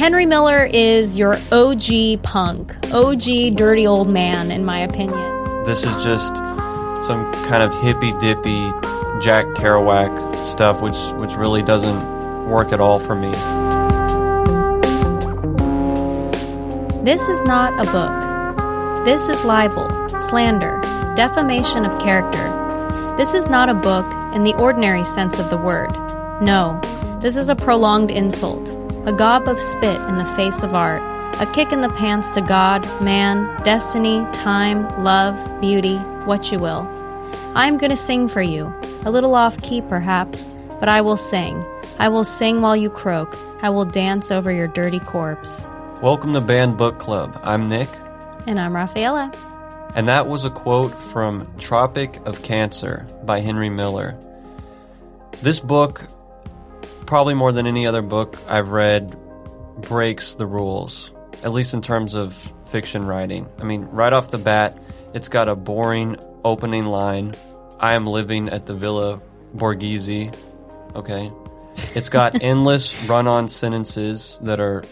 Henry Miller is your OG punk, OG dirty old man, in my opinion. This is just some kind of hippy dippy Jack Kerouac stuff, which which really doesn't work at all for me. This is not a book. This is libel, slander, defamation of character. This is not a book in the ordinary sense of the word. No, this is a prolonged insult, a gob of spit in the face of art, a kick in the pants to God, man, destiny, time, love, beauty, what you will. I am going to sing for you, a little off key perhaps, but I will sing. I will sing while you croak. I will dance over your dirty corpse. Welcome to Banned Book Club. I'm Nick. And I'm Rafaela. And that was a quote from Tropic of Cancer by Henry Miller. This book probably more than any other book I've read, breaks the rules, at least in terms of fiction writing. I mean, right off the bat, it's got a boring opening line I am living at the Villa Borghese. Okay. It's got endless run on sentences that are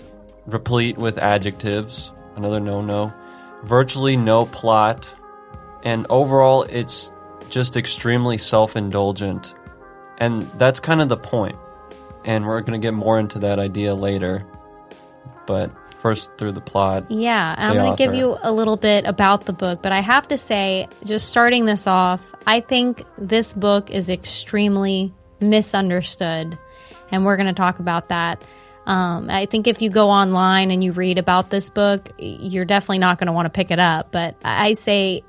replete with adjectives. Another no no. Virtually no plot. And overall, it's just extremely self indulgent. And that's kind of the point and we're going to get more into that idea later. But first, through the plot. Yeah, I'm going to give you a little bit about the book, but I have to say, just starting this off, I think this book is extremely misunderstood, and we're going to talk about that. Um, I think if you go online and you read about this book, you're definitely not going to want to pick it up. But I say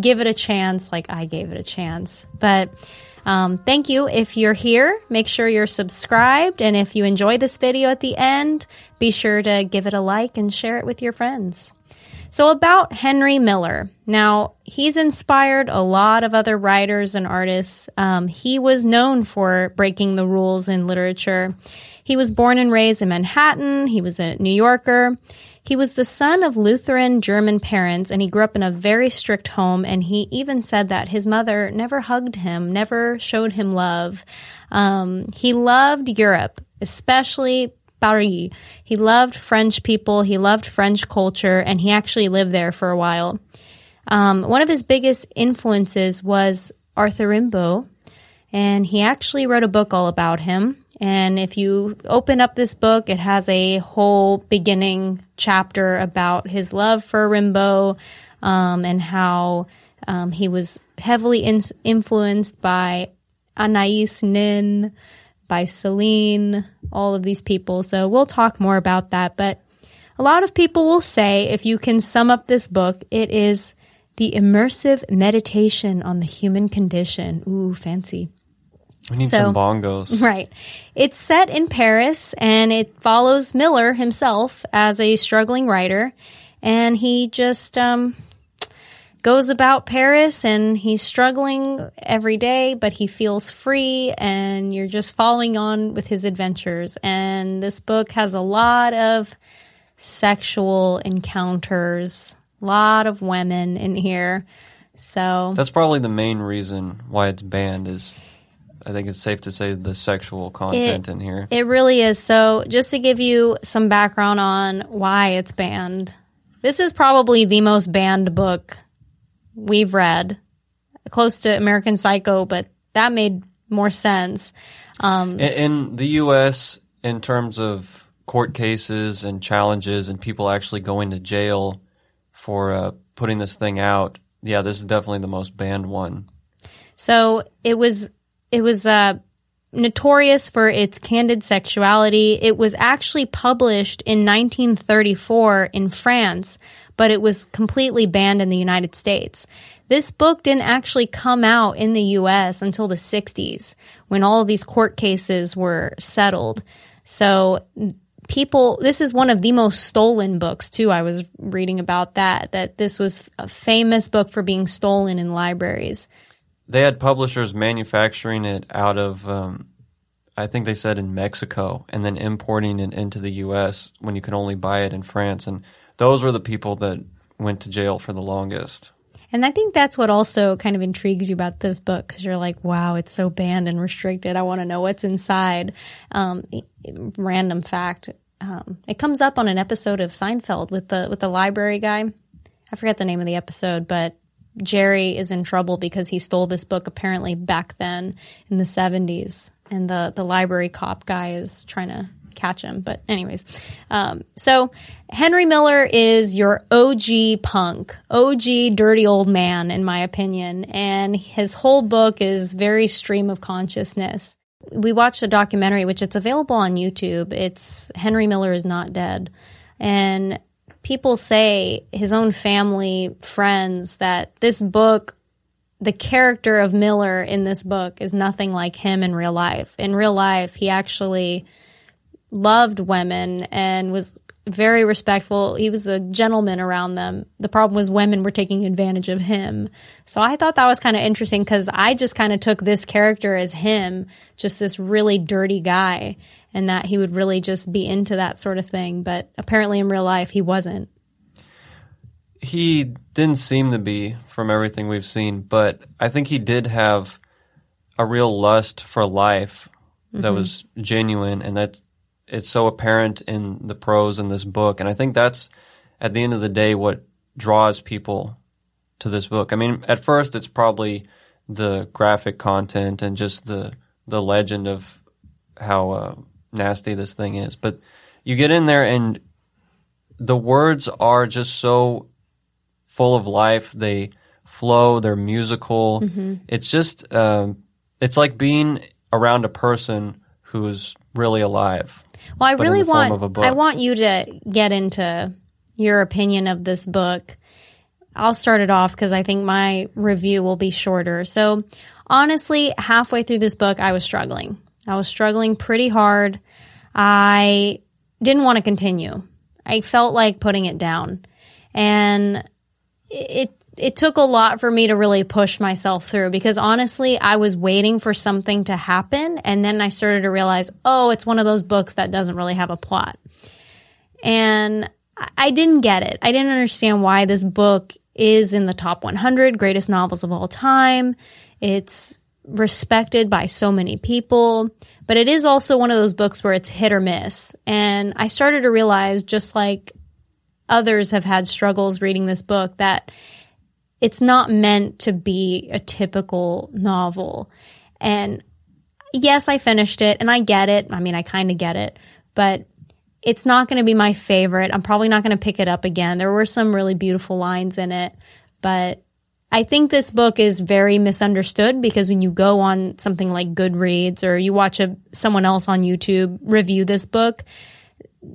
give it a chance, like I gave it a chance. But um, thank you. If you're here, make sure you're subscribed. And if you enjoy this video at the end, be sure to give it a like and share it with your friends. So, about Henry Miller. Now, he's inspired a lot of other writers and artists. Um, he was known for breaking the rules in literature. He was born and raised in Manhattan. He was a New Yorker. He was the son of Lutheran German parents and he grew up in a very strict home. And he even said that his mother never hugged him, never showed him love. Um, he loved Europe, especially Paris. He loved French people, he loved French culture, and he actually lived there for a while. Um, one of his biggest influences was Arthur Rimbaud, and he actually wrote a book all about him. And if you open up this book, it has a whole beginning chapter about his love for Rimbaud um, and how um, he was heavily in- influenced by Anais Nin, by Celine, all of these people. So we'll talk more about that. But a lot of people will say if you can sum up this book, it is the immersive meditation on the human condition. Ooh, fancy. We need so, some bongos. Right. It's set in Paris and it follows Miller himself as a struggling writer. And he just um, goes about Paris and he's struggling every day, but he feels free and you're just following on with his adventures. And this book has a lot of sexual encounters, a lot of women in here. So that's probably the main reason why it's banned is I think it's safe to say the sexual content it, in here. It really is. So, just to give you some background on why it's banned, this is probably the most banned book we've read, close to American Psycho, but that made more sense. Um, in, in the U.S., in terms of court cases and challenges and people actually going to jail for uh, putting this thing out, yeah, this is definitely the most banned one. So it was it was uh, notorious for its candid sexuality. It was actually published in 1934 in France, but it was completely banned in the United States. This book didn't actually come out in the US until the 60s when all of these court cases were settled. So people this is one of the most stolen books too. I was reading about that that this was a famous book for being stolen in libraries they had publishers manufacturing it out of, um, I think they said in Mexico, and then importing it into the U.S. when you can only buy it in France. And those were the people that went to jail for the longest. And I think that's what also kind of intrigues you about this book because you're like, wow, it's so banned and restricted. I want to know what's inside. Um, random fact um, it comes up on an episode of Seinfeld with the with the library guy. I forget the name of the episode, but Jerry is in trouble because he stole this book apparently back then in the 70s and the the library cop guy is trying to catch him. But anyways, um, so Henry Miller is your OG punk, OG dirty old man, in my opinion, and his whole book is very stream of consciousness. We watched a documentary, which it's available on YouTube. It's Henry Miller is not dead, and people say his own family, friends, that this book the character of Miller in this book is nothing like him in real life. In real life, he actually loved women and was very respectful. He was a gentleman around them. The problem was women were taking advantage of him. So I thought that was kind of interesting because I just kind of took this character as him, just this really dirty guy, and that he would really just be into that sort of thing. But apparently in real life, he wasn't. He didn't seem to be from everything we've seen, but I think he did have a real lust for life that mm-hmm. was genuine and that it's so apparent in the prose in this book. And I think that's at the end of the day what draws people to this book. I mean, at first it's probably the graphic content and just the the legend of how uh, nasty this thing is. But you get in there and the words are just so full of life. They flow. They're musical. Mm-hmm. It's just um, it's like being around a person who's really alive. Well, I really want I want you to get into your opinion of this book. I'll start it off because I think my review will be shorter. So, honestly, halfway through this book, I was struggling. I was struggling pretty hard. I didn't want to continue. I felt like putting it down. And it it took a lot for me to really push myself through because honestly, I was waiting for something to happen and then I started to realize, oh, it's one of those books that doesn't really have a plot. And I didn't get it. I didn't understand why this book is in the top 100 greatest novels of all time. It's respected by so many people, but it is also one of those books where it's hit or miss. And I started to realize just like others have had struggles reading this book that it's not meant to be a typical novel. And yes, I finished it and I get it. I mean, I kind of get it, but it's not going to be my favorite. I'm probably not going to pick it up again. There were some really beautiful lines in it, but I think this book is very misunderstood because when you go on something like Goodreads or you watch a, someone else on YouTube review this book,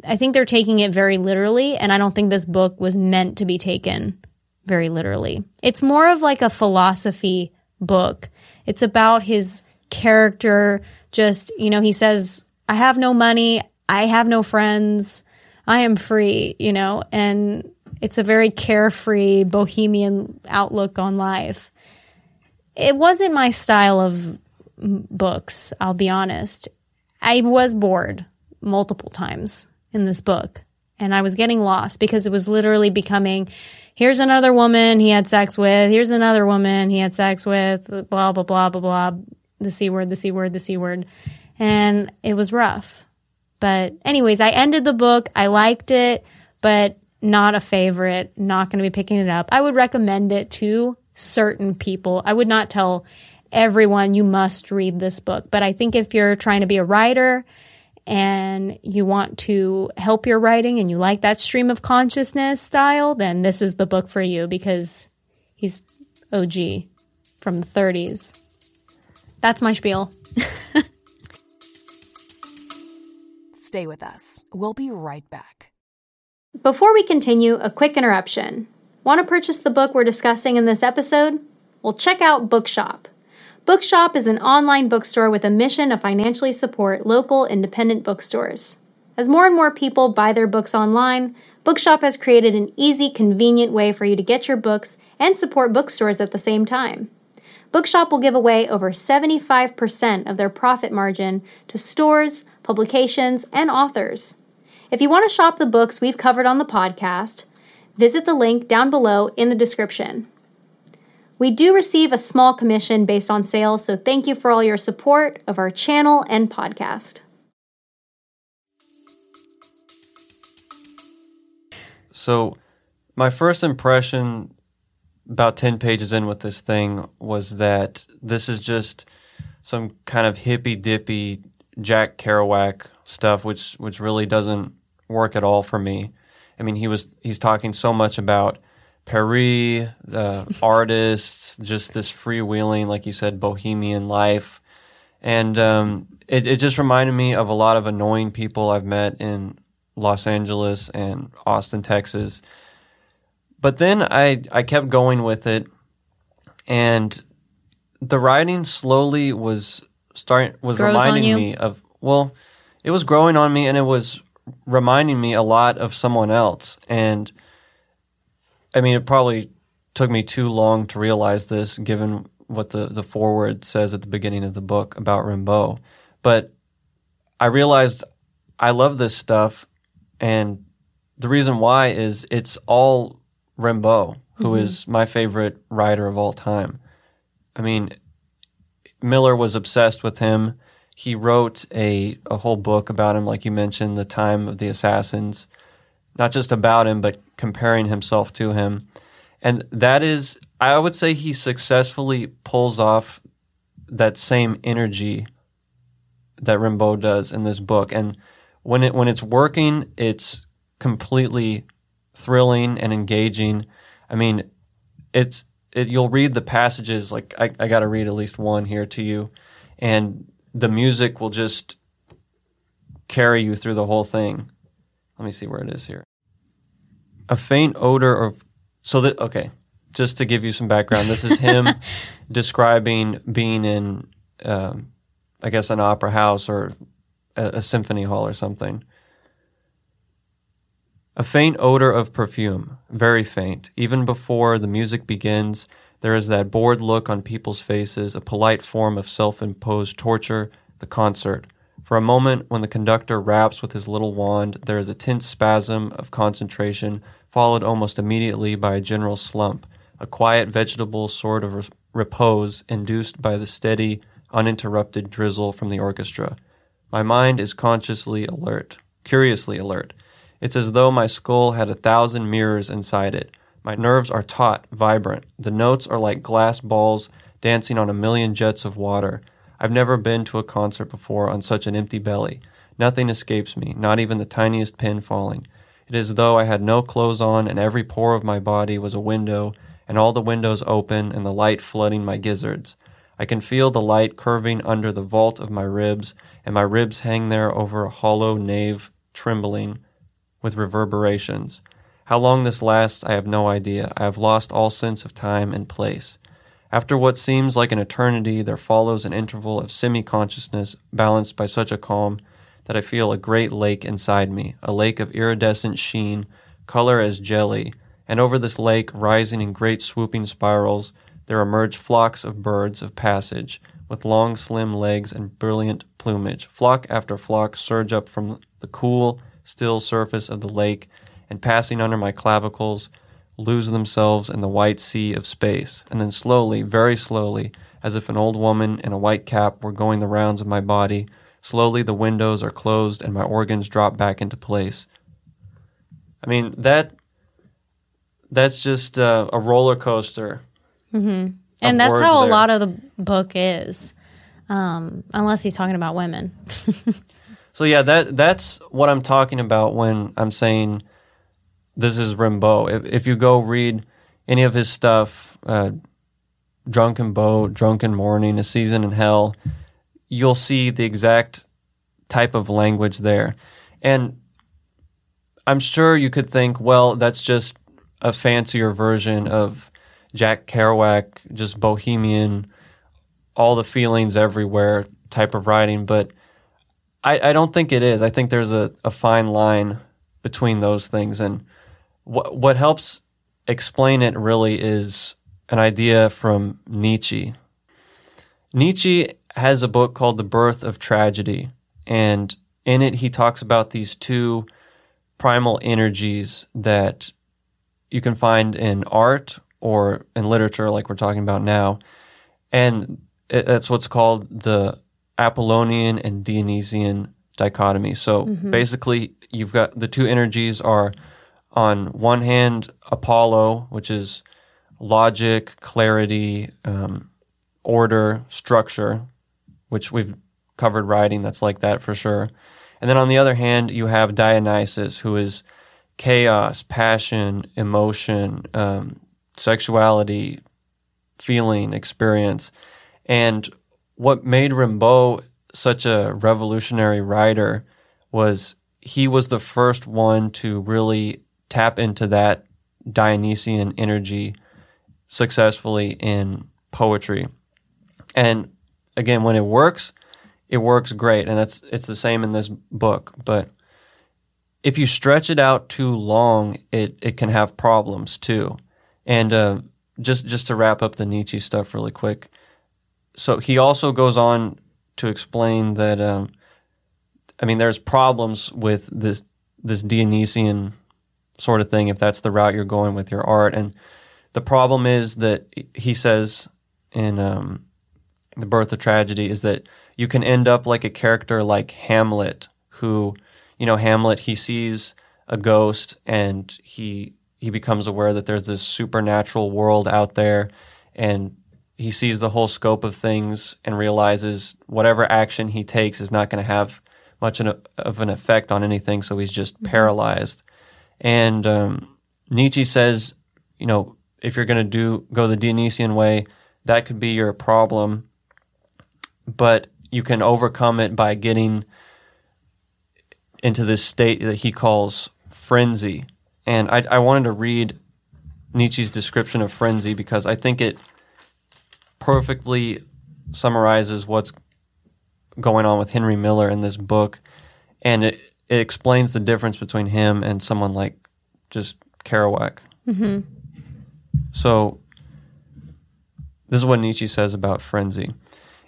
I think they're taking it very literally, and I don't think this book was meant to be taken very literally. It's more of like a philosophy book. It's about his character. Just, you know, he says, I have no money. I have no friends. I am free, you know, and it's a very carefree bohemian outlook on life. It wasn't my style of books, I'll be honest. I was bored multiple times in this book. And I was getting lost because it was literally becoming here's another woman he had sex with, here's another woman he had sex with, blah, blah, blah, blah, blah, the C word, the C word, the C word. And it was rough. But, anyways, I ended the book. I liked it, but not a favorite, not going to be picking it up. I would recommend it to certain people. I would not tell everyone you must read this book, but I think if you're trying to be a writer, and you want to help your writing and you like that stream of consciousness style, then this is the book for you because he's OG from the 30s. That's my spiel. Stay with us. We'll be right back. Before we continue, a quick interruption. Want to purchase the book we're discussing in this episode? Well, check out Bookshop. Bookshop is an online bookstore with a mission to financially support local independent bookstores. As more and more people buy their books online, Bookshop has created an easy, convenient way for you to get your books and support bookstores at the same time. Bookshop will give away over 75% of their profit margin to stores, publications, and authors. If you want to shop the books we've covered on the podcast, visit the link down below in the description. We do receive a small commission based on sales, so thank you for all your support of our channel and podcast. So, my first impression about 10 pages in with this thing was that this is just some kind of hippy dippy Jack Kerouac stuff, which, which really doesn't work at all for me. I mean, he was, he's talking so much about Paris, the artists, just this freewheeling, like you said, bohemian life. And um, it, it just reminded me of a lot of annoying people I've met in Los Angeles and Austin, Texas. But then I, I kept going with it, and the writing slowly was starting was Grows reminding me of well, it was growing on me, and it was reminding me a lot of someone else. And I mean, it probably took me too long to realize this, given what the the foreword says at the beginning of the book about Rimbaud. But I realized I love this stuff, and the reason why is it's all Rimbaud, who mm-hmm. is my favorite writer of all time. I mean, Miller was obsessed with him. He wrote a, a whole book about him, like you mentioned, The Time of the Assassins. Not just about him, but comparing himself to him. And that is, I would say he successfully pulls off that same energy that Rimbaud does in this book. And when it when it's working, it's completely thrilling and engaging. I mean, it's it, you'll read the passages like I, I got to read at least one here to you, and the music will just carry you through the whole thing. Let me see where it is here. A faint odor of so that okay, just to give you some background, this is him describing being in, um, I guess, an opera house or a, a symphony hall or something. A faint odor of perfume, very faint. Even before the music begins, there is that bored look on people's faces, a polite form of self imposed torture, the concert. For a moment, when the conductor raps with his little wand, there is a tense spasm of concentration, followed almost immediately by a general slump, a quiet vegetable sort of repose induced by the steady, uninterrupted drizzle from the orchestra. My mind is consciously alert, curiously alert. It's as though my skull had a thousand mirrors inside it. My nerves are taut, vibrant. The notes are like glass balls dancing on a million jets of water. I've never been to a concert before on such an empty belly. Nothing escapes me, not even the tiniest pin falling. It is as though I had no clothes on and every pore of my body was a window, and all the windows open and the light flooding my gizzards. I can feel the light curving under the vault of my ribs, and my ribs hang there over a hollow nave, trembling with reverberations. How long this lasts, I have no idea. I have lost all sense of time and place. After what seems like an eternity, there follows an interval of semi consciousness balanced by such a calm that I feel a great lake inside me, a lake of iridescent sheen, color as jelly, and over this lake, rising in great swooping spirals, there emerge flocks of birds of passage, with long slim legs and brilliant plumage. Flock after flock surge up from the cool, still surface of the lake, and passing under my clavicles, lose themselves in the white sea of space. And then slowly, very slowly, as if an old woman in a white cap were going the rounds of my body, slowly the windows are closed and my organs drop back into place. I mean, that that's just uh, a roller coaster. and that's how a there. lot of the book is um, unless he's talking about women So yeah, that that's what I'm talking about when I'm saying this is Rimbaud. If, if you go read any of his stuff, uh, Drunken Boat, Drunken Morning, A Season in Hell, you'll see the exact type of language there. And I'm sure you could think, well, that's just a fancier version of Jack Kerouac, just bohemian, all the feelings everywhere type of writing. But I, I don't think it is. I think there's a, a fine line between those things. And what, what helps explain it really is an idea from Nietzsche. Nietzsche has a book called The Birth of Tragedy. And in it, he talks about these two primal energies that you can find in art or in literature, like we're talking about now. And it, that's what's called the Apollonian and Dionysian dichotomy. So mm-hmm. basically, you've got the two energies are on one hand, Apollo, which is logic, clarity, um, order, structure, which we've covered writing that's like that for sure. And then on the other hand, you have Dionysus, who is chaos, passion, emotion, um, sexuality, feeling, experience. And what made Rimbaud such a revolutionary writer was he was the first one to really tap into that Dionysian energy successfully in poetry. And again, when it works, it works great. And that's it's the same in this book. But if you stretch it out too long, it, it can have problems too. And uh, just just to wrap up the Nietzsche stuff really quick. So he also goes on to explain that um, I mean there's problems with this this Dionysian sort of thing if that's the route you're going with your art and the problem is that he says in um, the birth of tragedy is that you can end up like a character like Hamlet who you know Hamlet he sees a ghost and he he becomes aware that there's this supernatural world out there and he sees the whole scope of things and realizes whatever action he takes is not going to have much of an effect on anything, so he's just mm-hmm. paralyzed. And um, Nietzsche says, you know, if you're going to do go the Dionysian way, that could be your problem, but you can overcome it by getting into this state that he calls frenzy. And I, I wanted to read Nietzsche's description of frenzy because I think it perfectly summarizes what's going on with Henry Miller in this book, and it, it explains the difference between him and someone like just Kerouac. Mm-hmm. So, this is what Nietzsche says about frenzy.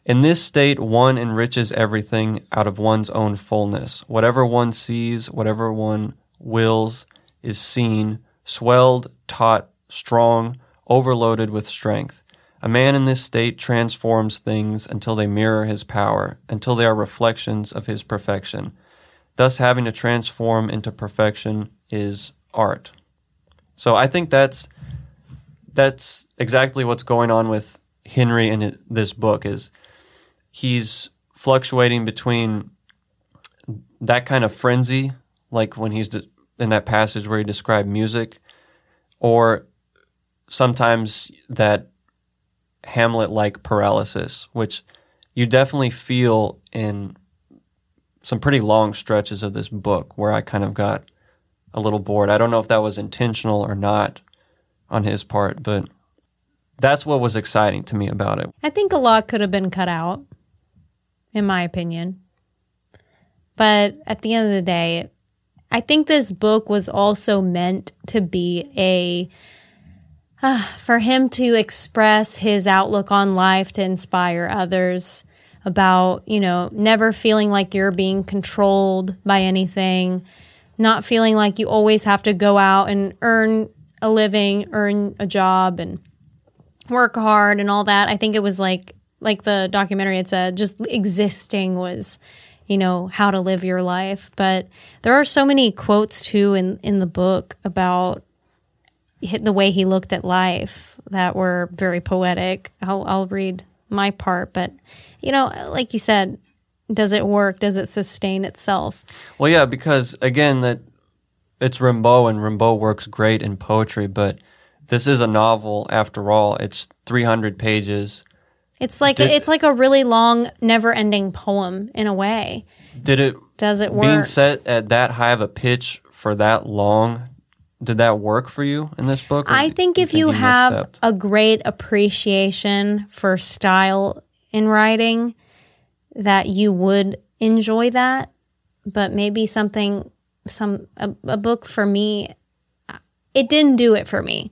In this state, one enriches everything out of one's own fullness. Whatever one sees, whatever one wills, is seen, swelled, taut, strong, overloaded with strength. A man in this state transforms things until they mirror his power, until they are reflections of his perfection. Thus, having to transform into perfection is art. So I think that's that's exactly what's going on with Henry in this book. Is he's fluctuating between that kind of frenzy, like when he's in that passage where he described music, or sometimes that Hamlet like paralysis, which you definitely feel in some pretty long stretches of this book where I kind of got a little bored. I don't know if that was intentional or not on his part, but that's what was exciting to me about it. I think a lot could have been cut out, in my opinion. But at the end of the day, I think this book was also meant to be a uh, for him to express his outlook on life to inspire others about, you know, never feeling like you're being controlled by anything, not feeling like you always have to go out and earn a living, earn a job and work hard and all that. I think it was like like the documentary had said, just existing was, you know, how to live your life. But there are so many quotes too in in the book about the way he looked at life that were very poetic. I'll, I'll read my part, but you know, like you said, does it work? Does it sustain itself? Well, yeah, because again, that it's Rimbaud, and Rimbaud works great in poetry, but this is a novel after all. It's 300 pages. It's like did, it's like a really long, never-ending poem in a way. Did it? Does it work? Being set at that high of a pitch for that long did that work for you in this book? I think if you, think you have misstepped? a great appreciation for style in writing, that you would enjoy that. But maybe something, some a, a book for me, it didn't do it for me.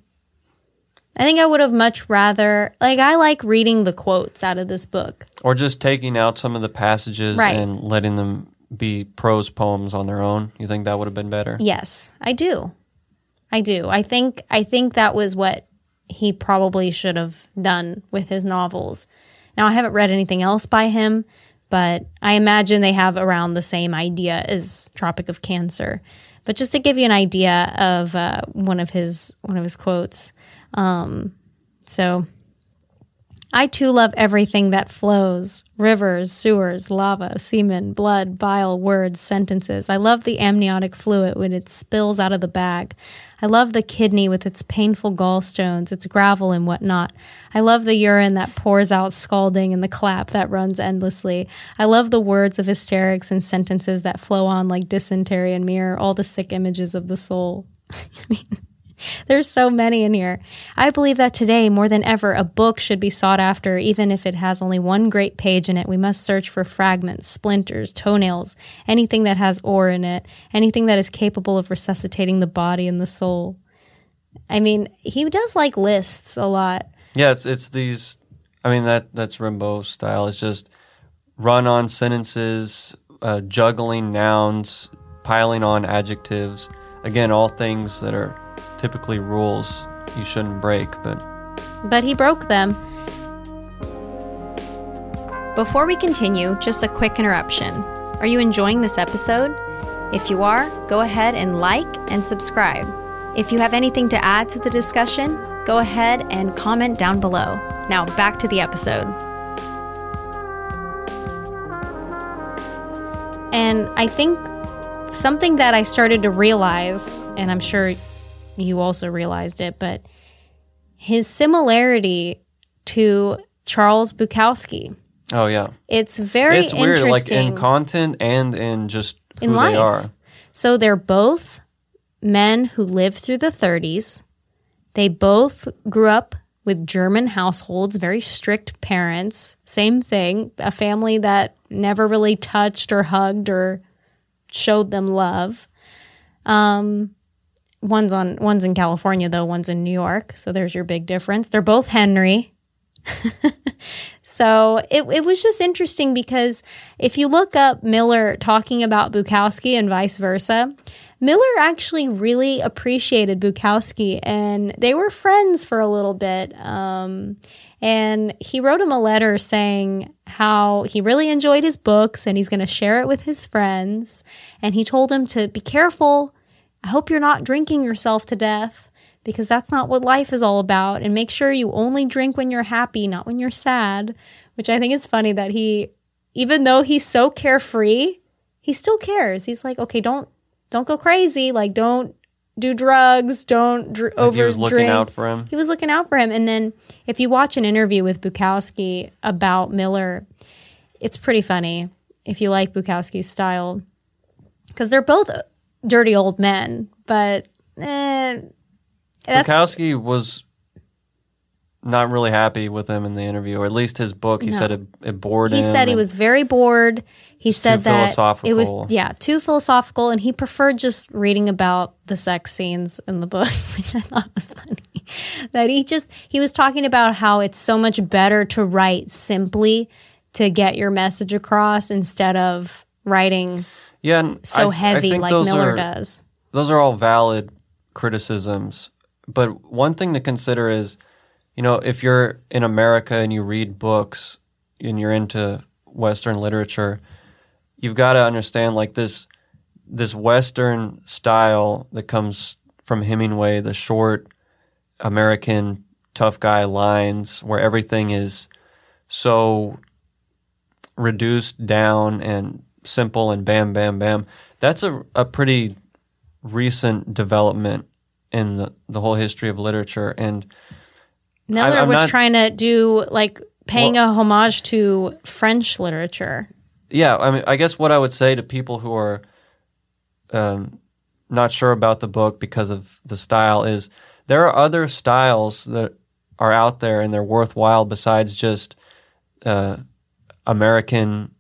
I think I would have much rather like I like reading the quotes out of this book. Or just taking out some of the passages right. and letting them be prose poems on their own. You think that would have been better? Yes, I do. I do. I think I think that was what he probably should have done with his novels. Now I haven't read anything else by him, but I imagine they have around the same idea as Tropic of Cancer. But just to give you an idea of uh, one of his one of his quotes, um, so I too love everything that flows rivers, sewers, lava, semen, blood, bile, words, sentences. I love the amniotic fluid when it spills out of the bag. I love the kidney with its painful gallstones, its gravel and whatnot. I love the urine that pours out scalding and the clap that runs endlessly. I love the words of hysterics and sentences that flow on like dysentery and mirror all the sick images of the soul. I mean, there's so many in here. I believe that today, more than ever, a book should be sought after, even if it has only one great page in it. We must search for fragments, splinters, toenails, anything that has ore in it, anything that is capable of resuscitating the body and the soul. I mean, he does like lists a lot. Yeah, it's it's these. I mean that that's Rimbaud style. It's just run on sentences, uh, juggling nouns, piling on adjectives. Again, all things that are typically rules you shouldn't break, but But he broke them. Before we continue, just a quick interruption. Are you enjoying this episode? If you are, go ahead and like and subscribe. If you have anything to add to the discussion, go ahead and comment down below. Now, back to the episode. And I think something that I started to realize, and I'm sure you also realized it, but his similarity to Charles Bukowski. oh yeah, It's very it's weird. Like in content and in just who In life. they are. So they're both men who lived through the 30s. They both grew up with German households, very strict parents. Same thing, a family that never really touched or hugged or showed them love. Um, one's on one's in California though, one's in New York. So there's your big difference. They're both Henry. So it, it was just interesting because if you look up Miller talking about Bukowski and vice versa, Miller actually really appreciated Bukowski and they were friends for a little bit. Um, and he wrote him a letter saying how he really enjoyed his books and he's going to share it with his friends. And he told him to be careful. I hope you're not drinking yourself to death because that's not what life is all about. And make sure you only drink when you're happy, not when you're sad. Which I think is funny that he, even though he's so carefree, he still cares. He's like, okay, don't don't go crazy. Like, don't do drugs. Don't dr- Like he was looking out for him. He was looking out for him. And then if you watch an interview with Bukowski about Miller, it's pretty funny if you like Bukowski's style because they're both dirty old men, but eh, Bukowski was not really happy with him in the interview, or at least his book. He No. said it, it bored he him. said he was very bored. He said that it was yeah too philosophical, and he preferred just reading about the sex scenes in the book, which I thought was funny. That he just he was talking about how it's so much better to write simply to get your message across instead of writing yeah, and so I- I heavy think like Miller are- does. those are all valid criticisms. But one thing to consider is, you know, if you're in America and you read books and you're into Western literature, you've got to understand like this this Western style that comes from Hemingway, the short American tough guy lines where everything is so reduced down and simple and bam, bam, bam. That's a, a pretty recent development in the, the whole history of literature. And Miller I'm was not- trying to do like paying a homage to French literature. yeah, I mean, I guess what I would say to people who are um, not sure about the book because of the style is there are other styles that are out there and they're worthwhile besides just uh, American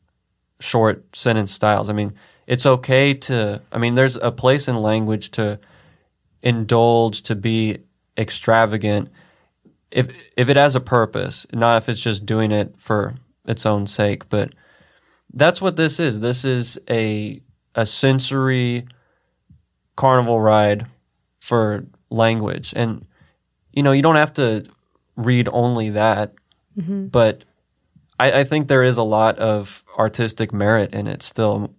short sentence styles. I mean, it's okay to, I mean, there's a place in language to indulge, to be extravagant if if it has a purpose, not if it's just doing it for its own sake. But that's what this is. This is a a sensory carnival ride for language, and you know you don't have to read only that, mm-hmm. but I, I think there is a lot of artistic merit in it still,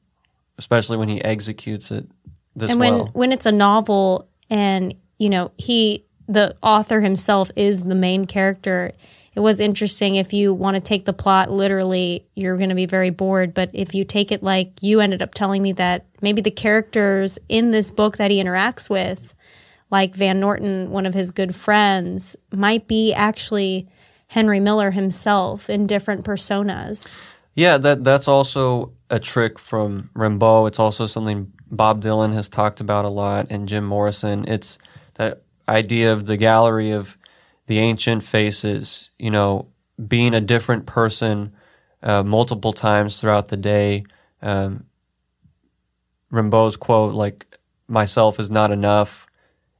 especially when he executes it this and when well. when it's a novel and you know he the author himself is the main character it was interesting if you want to take the plot literally you're going to be very bored but if you take it like you ended up telling me that maybe the characters in this book that he interacts with like van norden one of his good friends might be actually henry miller himself in different personas Yeah, that that's also a trick from Rimbaud. It's also something Bob Dylan has talked about a lot, and Jim Morrison. It's that idea of the gallery of the ancient faces. You know, being a different person uh, multiple times throughout the day. Um, Rimbaud's quote, like "myself is not enough,"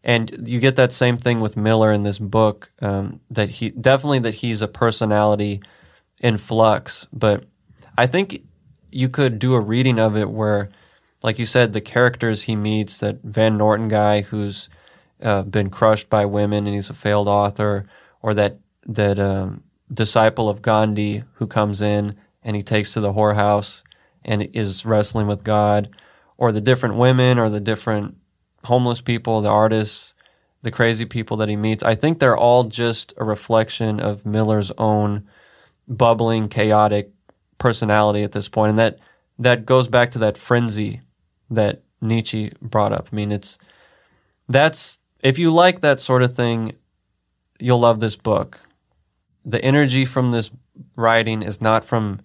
and you get that same thing with Miller in this book. Um, that he definitely that he's a personality in flux, but I think you could do a reading of it where, like you said, the characters he meets, that Van Norden guy who's uh, been crushed by women and he's a failed author, or that that um, disciple of Gandhi who comes in and he takes to the whorehouse and is wrestling with God, or the different women, or the different homeless people, the artists, the crazy people that he meets. I think they're all just a reflection of Miller's own bubbling, chaotic personality at this point. and that that goes back to that frenzy that Nietzsche brought up. I mean, it's that's if you like that sort of thing, you'll love this book. The energy from this writing is not from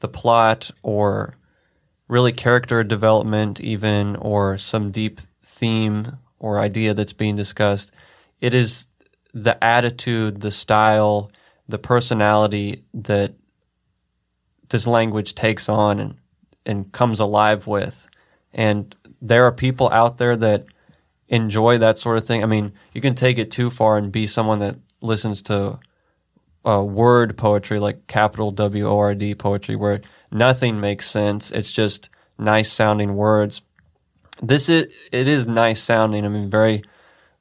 the plot or really character development, even or some deep theme or idea that's being discussed. It is the attitude, the style, the personality that this language takes on and and comes alive with. And there are people out there that enjoy that sort of thing. I mean, you can take it too far and be someone that listens to uh, word poetry, like capital W O R D poetry, where nothing makes sense. It's just nice sounding words. This is it is nice sounding. I mean, very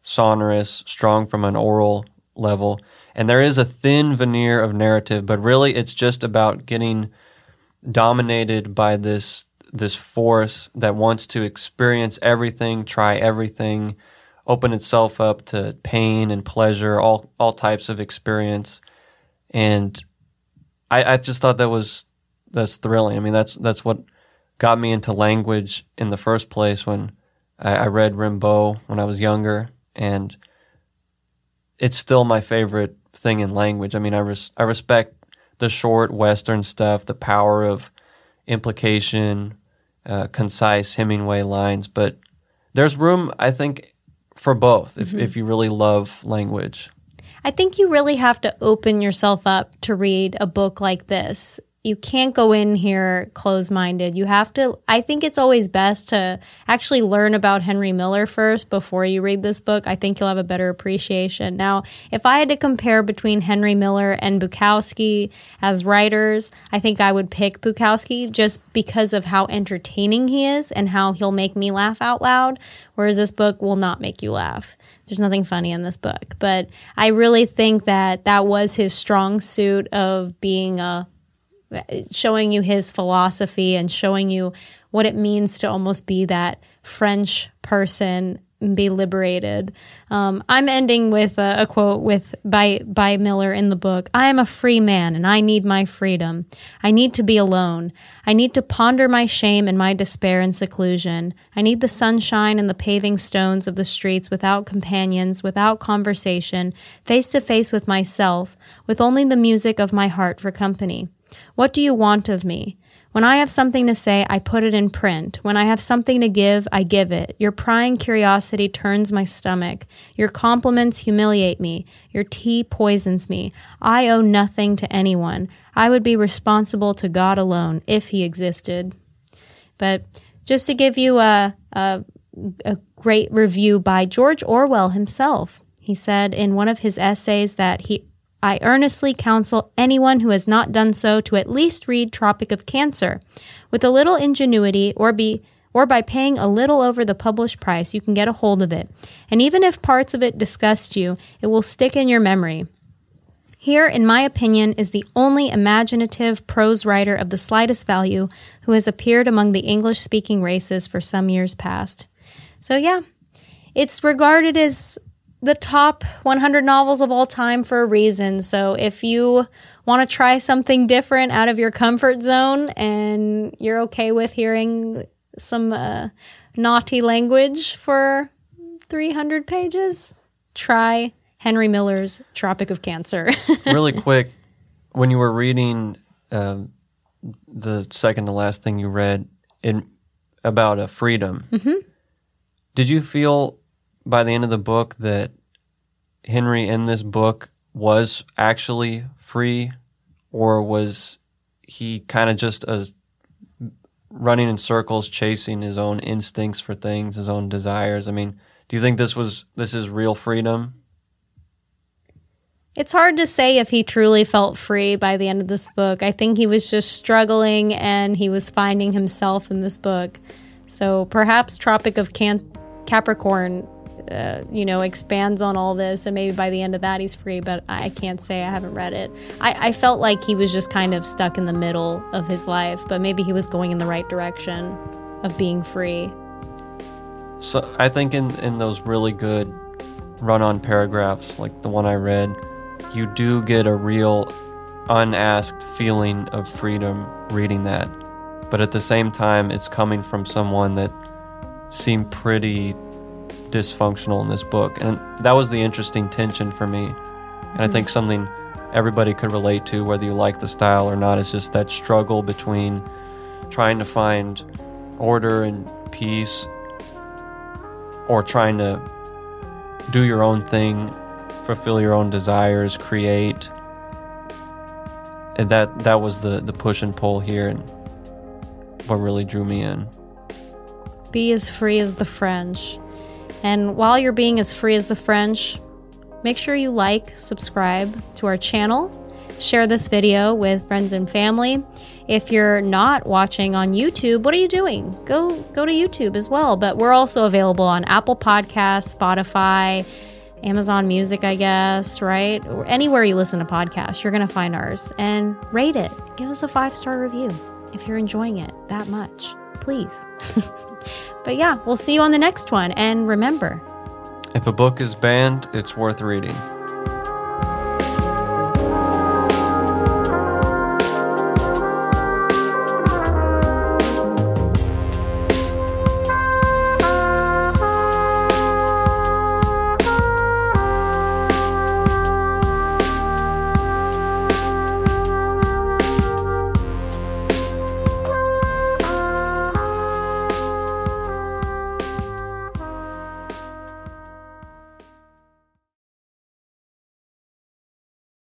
sonorous, strong from an oral level, and there is a thin veneer of narrative, but really it's just about getting dominated by this this force that wants to experience everything, try everything, open itself up to pain and pleasure, all all types of experience. And I, I just thought that was that's thrilling. I mean, that's that's what got me into language in the first place when I, I read Rimbaud when I was younger, and it's still my favorite thing in language. I mean, I res- I respect the short Western stuff, the power of implication, uh, concise Hemingway lines, but there's room, I think, for both if, if you really love language. I think you really have to open yourself up to read a book like this. You can't go in here closed minded. You have to, I think it's always best to actually learn about Henry Miller first before you read this book. I think you'll have a better appreciation. Now, if I had to compare between Henry Miller and Bukowski as writers, I think I would pick Bukowski just because of how entertaining he is and how he'll make me laugh out loud, whereas this book will not make you laugh. There's nothing funny in this book, but I really think that that was his strong suit of being a showing you his philosophy and showing you what it means to almost be that French person and be liberated. Um, I'm ending with a, a quote with by by Miller in the book. I am a free man and I need my freedom. I need to be alone. I need to ponder my shame and my despair in seclusion. I need the sunshine and the paving stones of the streets without companions, without conversation, face to face with myself, with only the music of my heart for company. What do you want of me? When I have something to say, I put it in print. When I have something to give, I give it. Your prying curiosity turns my stomach. Your compliments humiliate me. Your tea poisons me. I owe nothing to anyone. I would be responsible to God alone if he existed. But just to give you a, a, a great review by George Orwell himself, he said in one of his essays that he I earnestly counsel anyone who has not done so to at least read Tropic of Cancer. With a little ingenuity or be or by paying a little over the published price, you can get a hold of it. And even if parts of it disgust you, it will stick in your memory. Here, in my opinion, is the only imaginative prose writer of the slightest value who has appeared among the English speaking races for some years past. So, yeah, it's regarded as the top 100 novels of all time for a reason. So, if you want to try something different out of your comfort zone and you're okay with hearing some uh, naughty language for 300 pages, try Henry Miller's Tropic of Cancer. really quick, when you were reading um, the second to last thing you read in about a freedom, did you feel by the end of the book that Henry in this book was actually free, or was he kind of just a running in circles, chasing his own instincts for things, his own desires? I mean, do you think this was this is real freedom? It's hard to say if he truly felt free by the end of this book. I think he was just struggling and he was finding himself in this book. So perhaps Tropic of Can- Capricorn, uh, you know, expands on all this, and maybe by the end of that he's free. But I can't say I haven't read it. I, I felt like he was just kind of stuck in the middle of his life, but maybe he was going in the right direction of being free. So I think in in those really good run-on paragraphs, like the one I read, you do get a real unasked feeling of freedom reading that. But at the same time, it's coming from someone that seemed pretty dysfunctional in this book. And that was the interesting tension for me. And I think mm-hmm. something everybody could relate to, whether you like the style or not, is just that struggle between trying to find order and peace or trying to do your own thing, fulfill your own desires, create. And that that was the the push and pull here and what really drew me in. Be as free as the French. And while you're being as free as the French, make sure you like, subscribe to our channel, share this video with friends and family. If you're not watching on YouTube, what are you doing? Go go to YouTube as well. But we're also available on Apple Podcasts, Spotify, Amazon Music, I guess, right? Or anywhere you listen to podcasts, you're going to find ours. And rate it. Give us a five star review if you're enjoying it that much, please. but yeah, we'll see you on the next one. And remember, If a book is banned, it's worth reading.